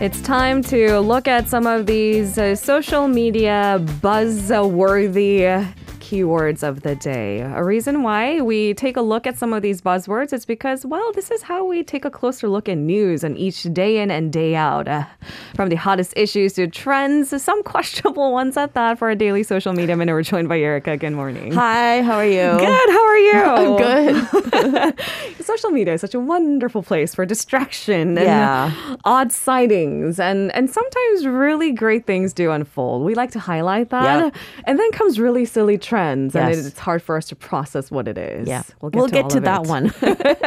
It's time to look at some of these uh, social media buzz-worthy keywords of the day. A reason why we take a look at some of these buzzwords is because, well, this is how we take a closer look at news and each day in and day out. Uh, from the hottest issues to trends, some questionable ones at that for our daily social media minute. We're joined by Erica. Good morning. Hi, how are you? Good. How are you? I'm good. social media is such a wonderful place for distraction and Yeah. odd sightings and and sometimes really great things do unfold. We like to highlight that. Yep. And then comes really silly trends and Yes. it's hard for us to process what it is. Yeah, We'll we'll get to, get to, that it. one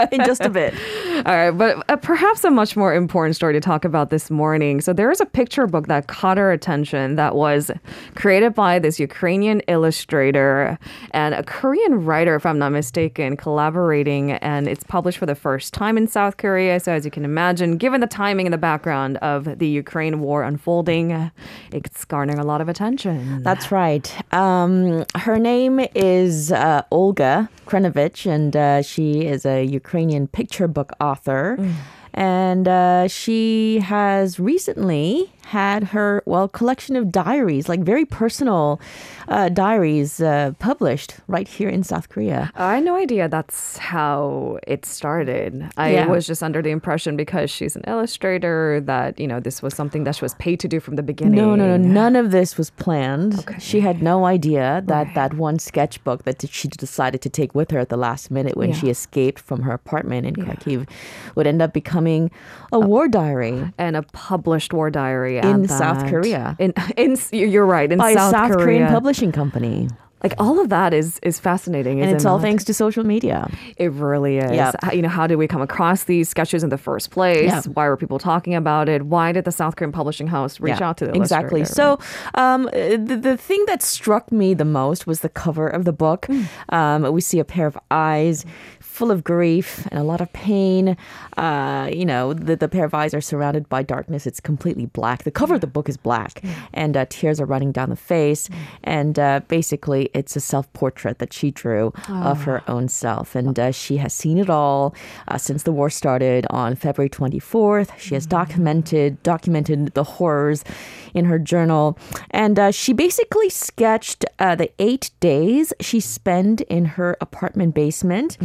in just a bit. All right, but uh, perhaps a much more important story to talk about this morning. So there is a picture book that caught our attention that was created by this Ukrainian illustrator and a Korean writer, if I'm not mistaken, collaborating, and it's published for the first time in South Korea. So as you can imagine, given the timing and the background of the Ukraine war unfolding, it's garnering a lot of attention. That's right. Um, her name is uh, Olga Krenovich, and uh, she is a Ukrainian picture book author. And uh, she has recently had her, well, collection of diaries, like very personal uh, diaries, uh, published right here in South Korea. I had no idea that's how it started. I Yeah. was just under the impression because she's an illustrator that, you know, this was something that she was paid to do from the beginning. No, no, no. None of this was planned. She had no idea that that one sketchbook that she decided to take with her at the last minute when Yeah. she escaped from her apartment in Kharkiv would end up becoming a war diary And a published war diary at In South. Korea. In, in you're right. In by South, South Korea. Korean publishing company. Like all of that is is fascinating. And it's it all thanks to social media. It really is. Yep. How- You know, how did we come across these sketches in the first place? Yeah. Why were people talking about it? Why did the South Korean publishing house reach Yeah, out to the exactly. So um, the, the thing that struck me the most was the cover of the book. Hmm. Um, we see a pair of eyes full of grief and a lot of pain. Uh, you know, the, the pair of eyes are surrounded by darkness. It's completely black. The cover of the book is black, and uh, tears are running down the face. And uh, basically, it's a self portrait that she drew of her own self. And uh, she has seen it all uh, since the war started on February 24th. She has documented documented the horrors in her journal, and uh, she basically sketched uh, the eight days she spent in her apartment basement.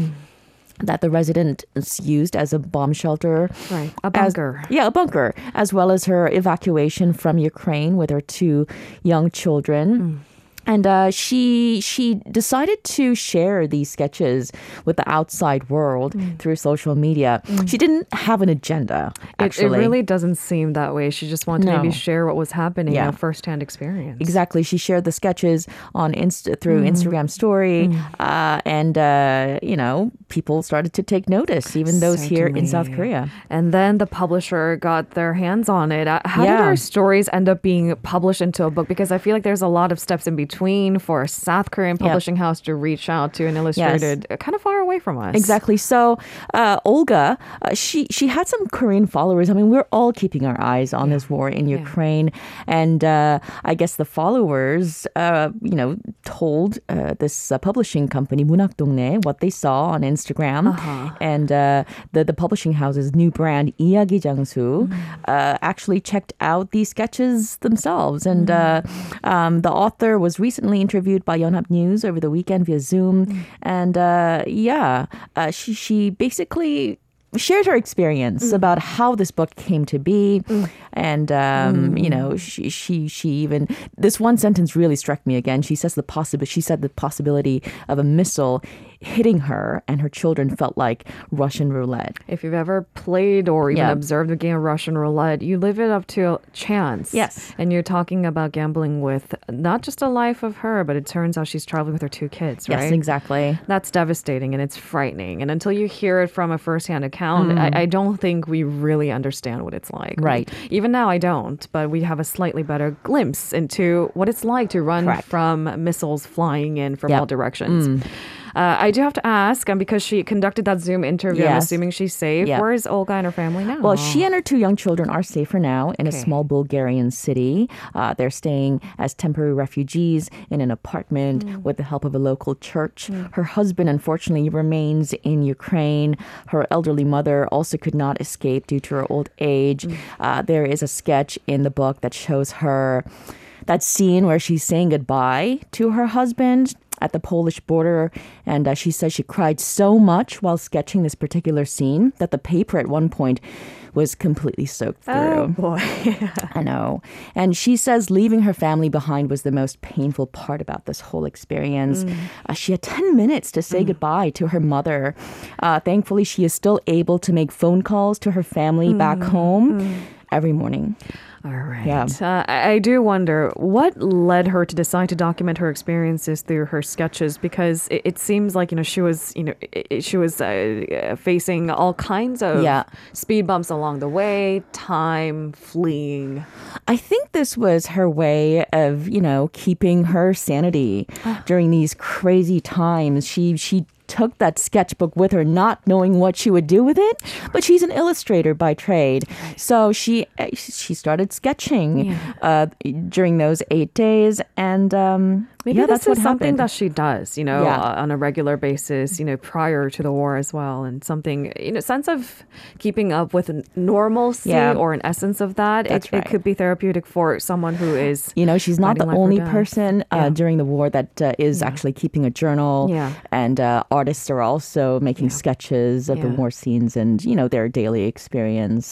That the residents used as a bomb shelter. Right, a As- bunker. yeah, a bunker, as well as her evacuation from Ukraine with her two young children. Mm. And uh, she she decided to share these sketches with the outside world through social media. She didn't have an agenda. It, Actually, it really doesn't seem that way. She just wanted to maybe share what was happening, Yeah. a firsthand experience. Exactly. She shared the sketches on Insta through Instagram story, uh, and uh, you know people started to take notice, even those here in South Korea. And then the publisher got their hands on it. Uh, How did our stories end up being published into a book? Because I feel like there's a lot of steps in between for a South Korean publishing house to reach out to an illustrated uh, kind of far away from us. Exactly. So uh, Olga, uh, she she had some Korean followers. I mean, we're all keeping our eyes on this war in Ukraine, and uh, I guess the followers, uh, you know, told uh, this uh, publishing company 문학동네 what they saw on Instagram, and uh, the the publishing house's new brand 이야기 장수 uh, actually checked out these sketches themselves, and uh, um, the author was recently interviewed by Yonhap News over the weekend via Zoom, and uh, yeah, uh, she she basically shared her experience mm. about how this book came to be mm. and um, mm. you know she, she she even this one sentence really struck me again she says the possible she said the possibility of a missile hitting her and her children felt like russian roulette If you've ever played or even Yeah. observed the game of Russian roulette, you live it up to chance. Yes. And you're talking about gambling with not just a life of her, but it turns out she's traveling with her two kids, right? yes exactly That's devastating and it's frightening. And until you hear it from a firsthand account, I, I don't think we really understand what it's like. Mm. Right. Even now, I don't, but we have a slightly better glimpse into what it's like to run Correct. from missiles flying in from Yep. Mm. all directions. Uh, I do have to ask, um, because she conducted that Zoom interview, I'm assuming she's safe. Yeah. Where is Olga and her family now? Well, she and her two young children are safer now in a small Bulgarian city. Uh, they're staying as temporary refugees in an apartment Mm. with the help of a local church. Her husband, unfortunately, remains in Ukraine. Her elderly mother also could not escape due to her old age. Mm. Uh, there is a sketch in the book that shows her that scene where she's saying goodbye to her husband at the Polish border. And uh, she says she cried so much while sketching this particular scene that the paper at one point was completely soaked through. Oh boy. I know. And she says leaving her family behind was the most painful part about this whole experience. Uh, she had 10 minutes to say goodbye to her mother. Uh, thankfully, she is still able to make phone calls to her family back home every morning. All right. Yeah. Uh, I, do wonder what led her to decide to document her experiences through her sketches because it, it seems like you know she was you know i i- she was uh, uh, facing all kinds of Yeah. speed bumps along the way, time fleeing. I think this was her way of, you know, keeping her sanity during these crazy times. She she took that sketchbook with her not knowing what she would do with it, but she's an illustrator by trade. So she eh, she started sketching uh, during those 8 days. And um Maybe yeah, this that's what something happened. that she does, you know, Yeah. uh, on a regular basis, you know, prior to the war as well, and something, you know, sense of keeping up with normalcy Yeah. or an essence of that. It, right. it could be therapeutic for someone who is. You know, she's not the only person uh, during the war that uh, is actually keeping a journal. Yeah. And uh, artists are also making sketches of the war scenes and, you know, their daily experience.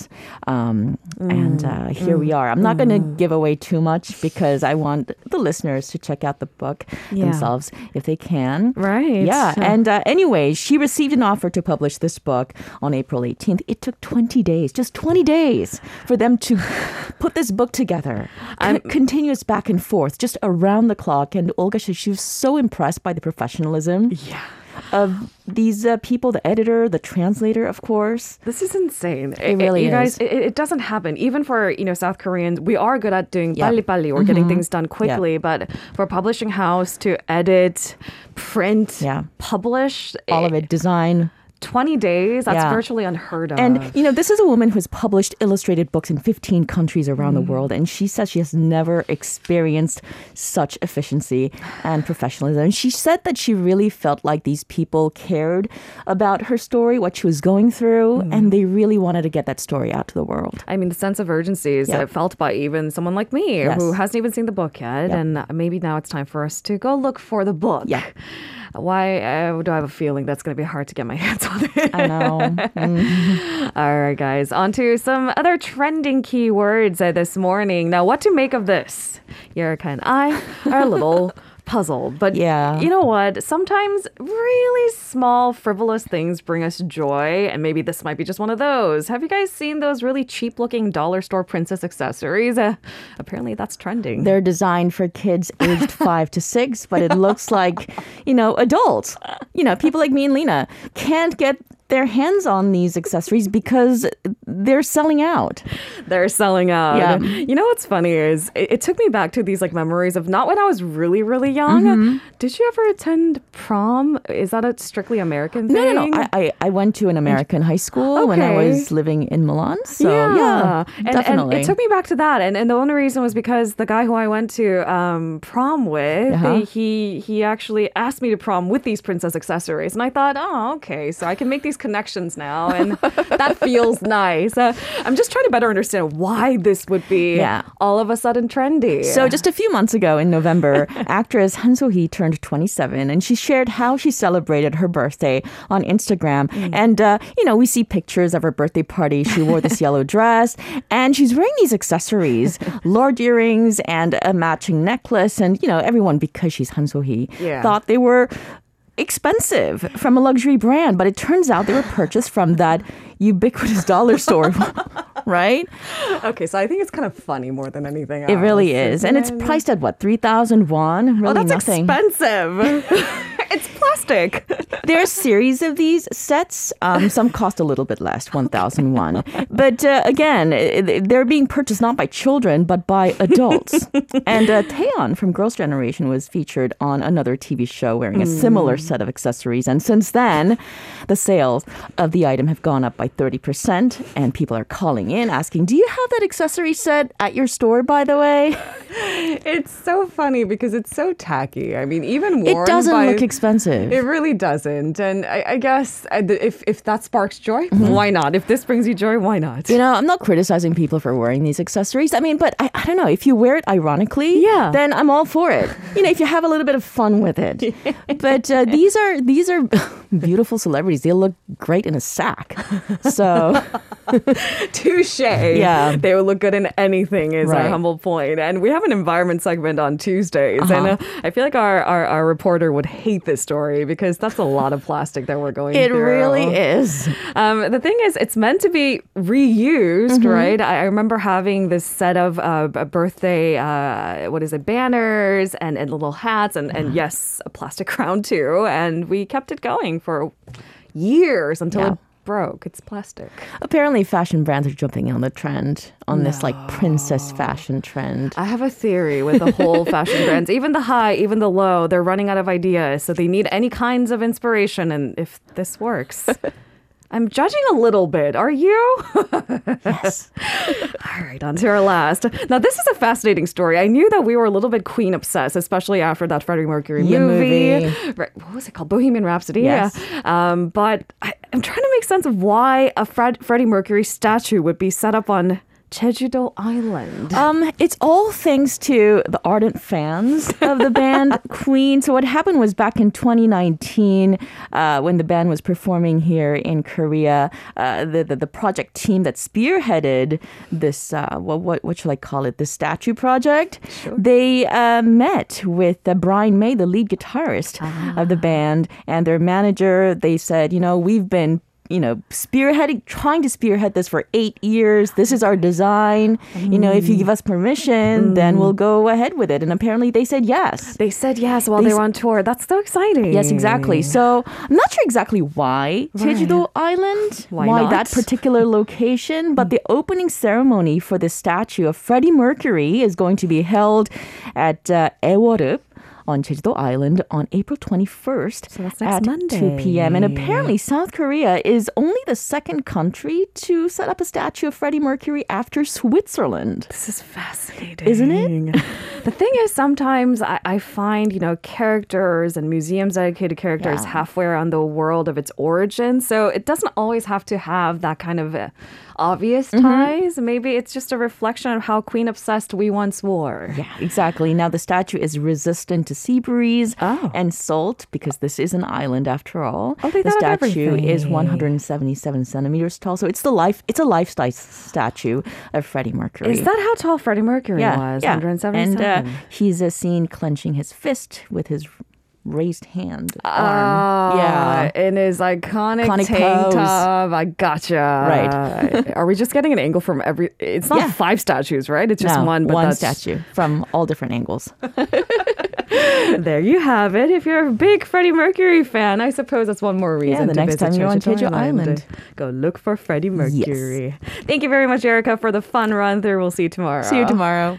Um, And Mm. uh, here we are. I'm not going to give away too much because I want the listeners to check out the book Yeah. themselves if they can. Right. Yeah. And uh, anyway, she received an offer to publish this book on April 18th. It took 20 days, just 20 days for them to put this book together. Con- continuous back and forth, just around the clock. And Olga said she was so impressed by the professionalism Yeah. Of these uh, people the editor, the translator, of course. This is insane. It really you guys, it, it doesn't happen. Even for you know South Koreans, we are good at doing. Mm-hmm. pali pali or getting things done quickly. But for a publishing house to edit, print, Yeah. publish All of it, design. 20 days, that's Yeah. virtually unheard of. And, you know, this is a woman who's published illustrated books in 15 countries around the world. And she says she has never experienced such efficiency and professionalism. And she said that she really felt like these people cared about her story, what she was going through, and they really wanted to get that story out to the world. I mean, the sense of urgency is uh, felt by even someone like me Yes. who hasn't even seen the book yet. Yep. And maybe now it's time for us to go look for the book. Yeah. Why uh, do I have a feeling that's going to be hard to get my hands on it? I know. All right, guys, on to some other trending keywords uh, this morning. Now, what to make of this? Erica and I are a little puzzled. But Yeah. you know what? Sometimes really small, frivolous things bring us joy, and maybe this might be just one of those. Have you guys seen those really cheap looking dollar store princess accessories? Uh, apparently, that's trending. They're designed for kids aged five to six, but it looks like, you know, adults. You know, people like me and Lena can't get their hands on these accessories because they're selling out. They're selling out. Yeah. You know what's funny is it, it took me back to these like memories of not when I was really, really young. Mm-hmm. Did you ever attend prom? Is that a strictly American thing? No, no, no. I, I, I went to an American high school when I was living in Milan. So, yeah, And, definitely. and it took me back to that. And, and the only reason was because the guy who I went to um, prom with, Uh-huh. he he actually asked me to prom with these princess accessories. And I thought, oh, okay, so I can make these connections now. And that feels nice. Uh, I'm just trying to better understand why this would be Yeah. all of a sudden trendy. So just a few months ago in November, actress Han So-hee turned 27 and she shared how she celebrated her birthday on Instagram. And, uh, you know, we see pictures of her birthday party. She wore this yellow dress and she's wearing these accessories, large earrings and a matching necklace. And, you know, everyone, because she's Han So-hee, Yeah. thought they were expensive from a luxury brand, but it turns out they were purchased from that ubiquitous dollar store, right? okay, so I think it's kind of funny more than anything else. It really is. And it's priced at what, 3,000 won? Really Oh, that's nothing. expensive. it's plastic. there are a series of these sets. Um, some cost a little bit less, 1001. But uh, again, they're being purchased not by children, but by adults. and uh, Taeyeon from Girls' Generation was featured on another TV show wearing a similar set of accessories. And since then, the sales of the item have gone up by 30%. And people are calling in asking, Do you have that accessory set at your store, by the way? It's so funny because it's so tacky. I mean, even worn It doesn't by- look expensive. It really doesn't, and I, I guess if if that sparks joy, Mm-hmm. why not? If this brings you joy, why not? You know, I'm not criticizing people for wearing these accessories. I mean, but I, I don't know. If you wear it ironically, Yeah. then I'm all for it. You know, if you have a little bit of fun with it. But uh, these are these are beautiful celebrities. They look great in a sack. So Touche. Yeah. They would look good in anything, is our humble point. And we have an environment segment on Tuesdays. And uh, I feel like our, our, our reporter would hate this story because that's a lot of plastic that we're going through. it through. really is. Um, the thing is, it's meant to be reused, Mm-hmm. right? I, I remember having this set of uh, birthday, uh, what is it, banners and, and little hats, and, Uh-huh. and yes, a plastic crown too. And we kept it going for years until Yeah. it broke. It's plastic. Apparently, fashion brands are jumping on the trend on this like princess fashion trend. I have a theory with the whole fashion brands, even the high, even the low, they're running out of ideas. So they need any kinds of inspiration. And if this works, I'm judging a little bit. Are you? Yes. All right, on to our last. Now, this is a fascinating story. I knew that we were a little bit Queen obsessed, especially after that Freddie Mercury movie. movie. Right, what was it called? Bohemian Rhapsody. Yes. Yeah. Um, but I, I'm trying to make sense of why a Fred, Freddie Mercury statue would be set up on Jeju-do Island. Um, it's all thanks to the ardent fans of the band Queen. So what happened was back in 2019, uh, when the band was performing here in Korea, uh, the, the the project team that spearheaded this, uh, what what what should I call it, the statue project, they uh, met with uh, Brian May, the lead guitarist of the band, and their manager. They said, you know, we've been you know, spearheading, trying to spearhead this for eight years. This is our design. You know, if you give us permission, then we'll go ahead with it. And apparently they said yes. they said yes while They they, were on tour. That's so exciting. Yes, exactly. So I'm not sure exactly why Jeju-do Island, Why why, that particular location, but the opening ceremony for the statue of Freddie Mercury is going to be held at uh, Aewol-eup on Jeju-do Island on April 21st So at Monday. 2 p.m. And apparently South Korea is only the second country to set up a statue of Freddie Mercury after Switzerland. This is fascinating. Isn't it? the thing is, sometimes I, I find, you know, characters and museums dedicated characters Yeah. halfway around the world of its origin. So it doesn't always have to have that kind of uh, obvious Mm-hmm. ties. Maybe it's just a reflection of how queen obsessed we once were. Yeah, exactly. Now the statue is resistant to sea breeze Oh. and salt because this is an island after all. Oh, the statue is 177 centimeters tall, so it's the life. It's a lifestyle statue of Freddie Mercury. Is that how tall Freddie Mercury yeah, was? yeah. 177. And uh, he's uh, seen clenching his fist with his raised hand arm. Ah, yeah. in his iconic, Iconic tank pose. top. I gotcha. Right. Are we just getting an angle from every? It's not Yeah. five statues, right? It's just No, one. But one that's, statue from all different angles. There you have it. If you're a big Freddie Mercury fan, I suppose that's one more reason. Yeah, the next time you're on Jeju Jeju Island. go look for Freddie Mercury. Yes. Thank you very much, Erica, for the fun run through. We'll see you tomorrow. See you tomorrow.